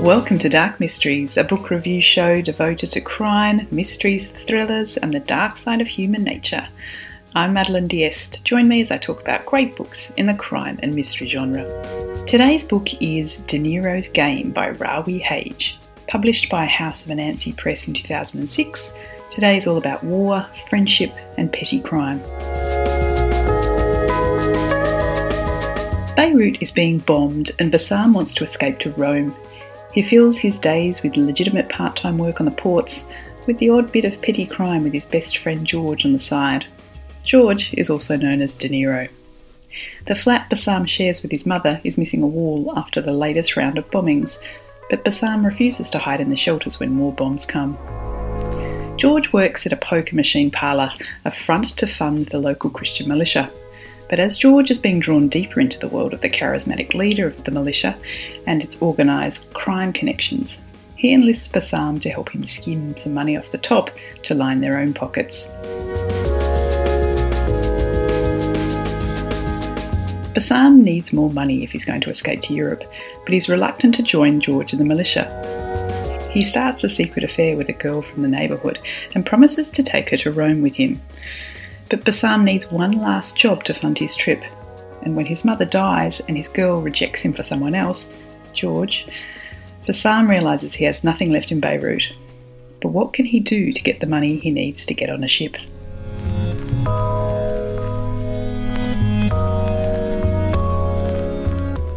Welcome to Dark Mysteries, a book review show devoted to crime, mysteries, thrillers, and the dark side of human nature. I'm Madeline Diest. Join me as I talk about great books in the crime and mystery genre. Today's book is De Niro's Game by Rawi Hage. Published by House of Anansi Press in 2006, today is all about war, friendship, and petty crime. Beirut is being bombed, and Bassam wants to escape to Rome. He fills his days with legitimate part time work on the ports, with the odd bit of petty crime with his best friend George on the side. George is also known as De Niro. The flat Bassam shares with his mother is missing a wall after the latest round of bombings, but Bassam refuses to hide in the shelters when more bombs come. George works at a poker machine parlour, a front to fund the local Christian militia. But as George is being drawn deeper into the world of the charismatic leader of the militia and its organised crime connections, he enlists Bassam to help him skim some money off the top to line their own pockets. Bassam needs more money if he's going to escape to Europe, but he's reluctant to join George in the militia. He starts a secret affair with a girl from the neighbourhood and promises to take her to Rome with him. But Bassam needs one last job to fund his trip, and when his mother dies and his girl rejects him for someone else, George, Bassam realises he has nothing left in Beirut. But what can he do to get the money he needs to get on a ship?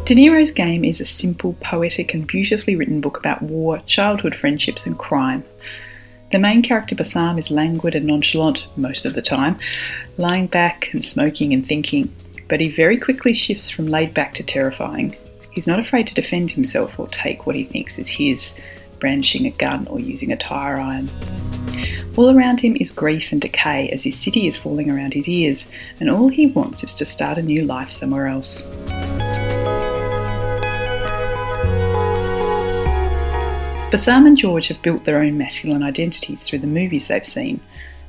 De Niro's Game is a simple, poetic, and beautifully written book about war, childhood friendships, and crime. The main character Bassam is languid and nonchalant most of the time, lying back and smoking and thinking, but he very quickly shifts from laid back to terrifying. He's not afraid to defend himself or take what he thinks is his, brandishing a gun or using a tire iron. All around him is grief and decay as his city is falling around his ears, and all he wants is to start a new life somewhere else. Bassam and George have built their own masculine identities through the movies they've seen,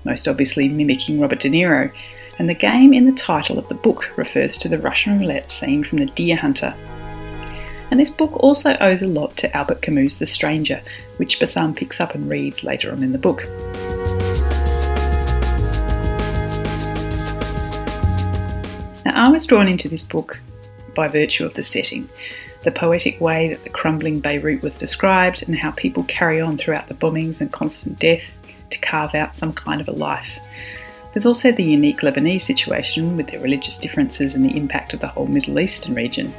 most obviously mimicking Robert De Niro, and the game in the title of the book refers to the Russian roulette scene from The Deer Hunter. And this book also owes a lot to Albert Camus' The Stranger, which Bassam picks up and reads later on in the book. Now, I was drawn into this book by virtue of the setting the poetic way that the crumbling Beirut was described, and how people carry on throughout the bombings and constant death to carve out some kind of a life. There's also the unique Lebanese situation with their religious differences and the impact of the whole Middle Eastern region.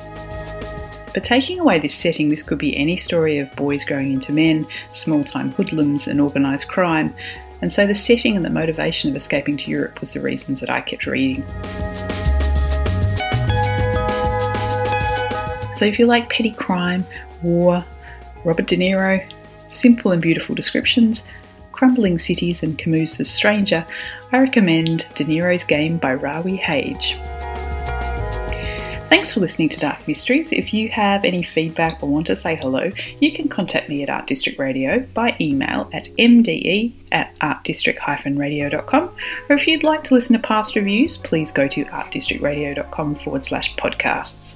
But taking away this setting, this could be any story of boys growing into men, small time hoodlums, and organised crime, and so the setting and the motivation of escaping to Europe was the reasons that I kept reading. So if you like petty crime, war, Robert De Niro, simple and beautiful descriptions, crumbling cities, and Camus' The Stranger, I recommend De Niro's Game by Rawi Hage. Thanks for listening to Dark Mysteries. If you have any feedback or want to say hello, you can contact me at Art District Radio by email at mde at artdistrict-radio.com. Or if you'd like to listen to past reviews, please go to artdistrictradio.com forward slash podcasts.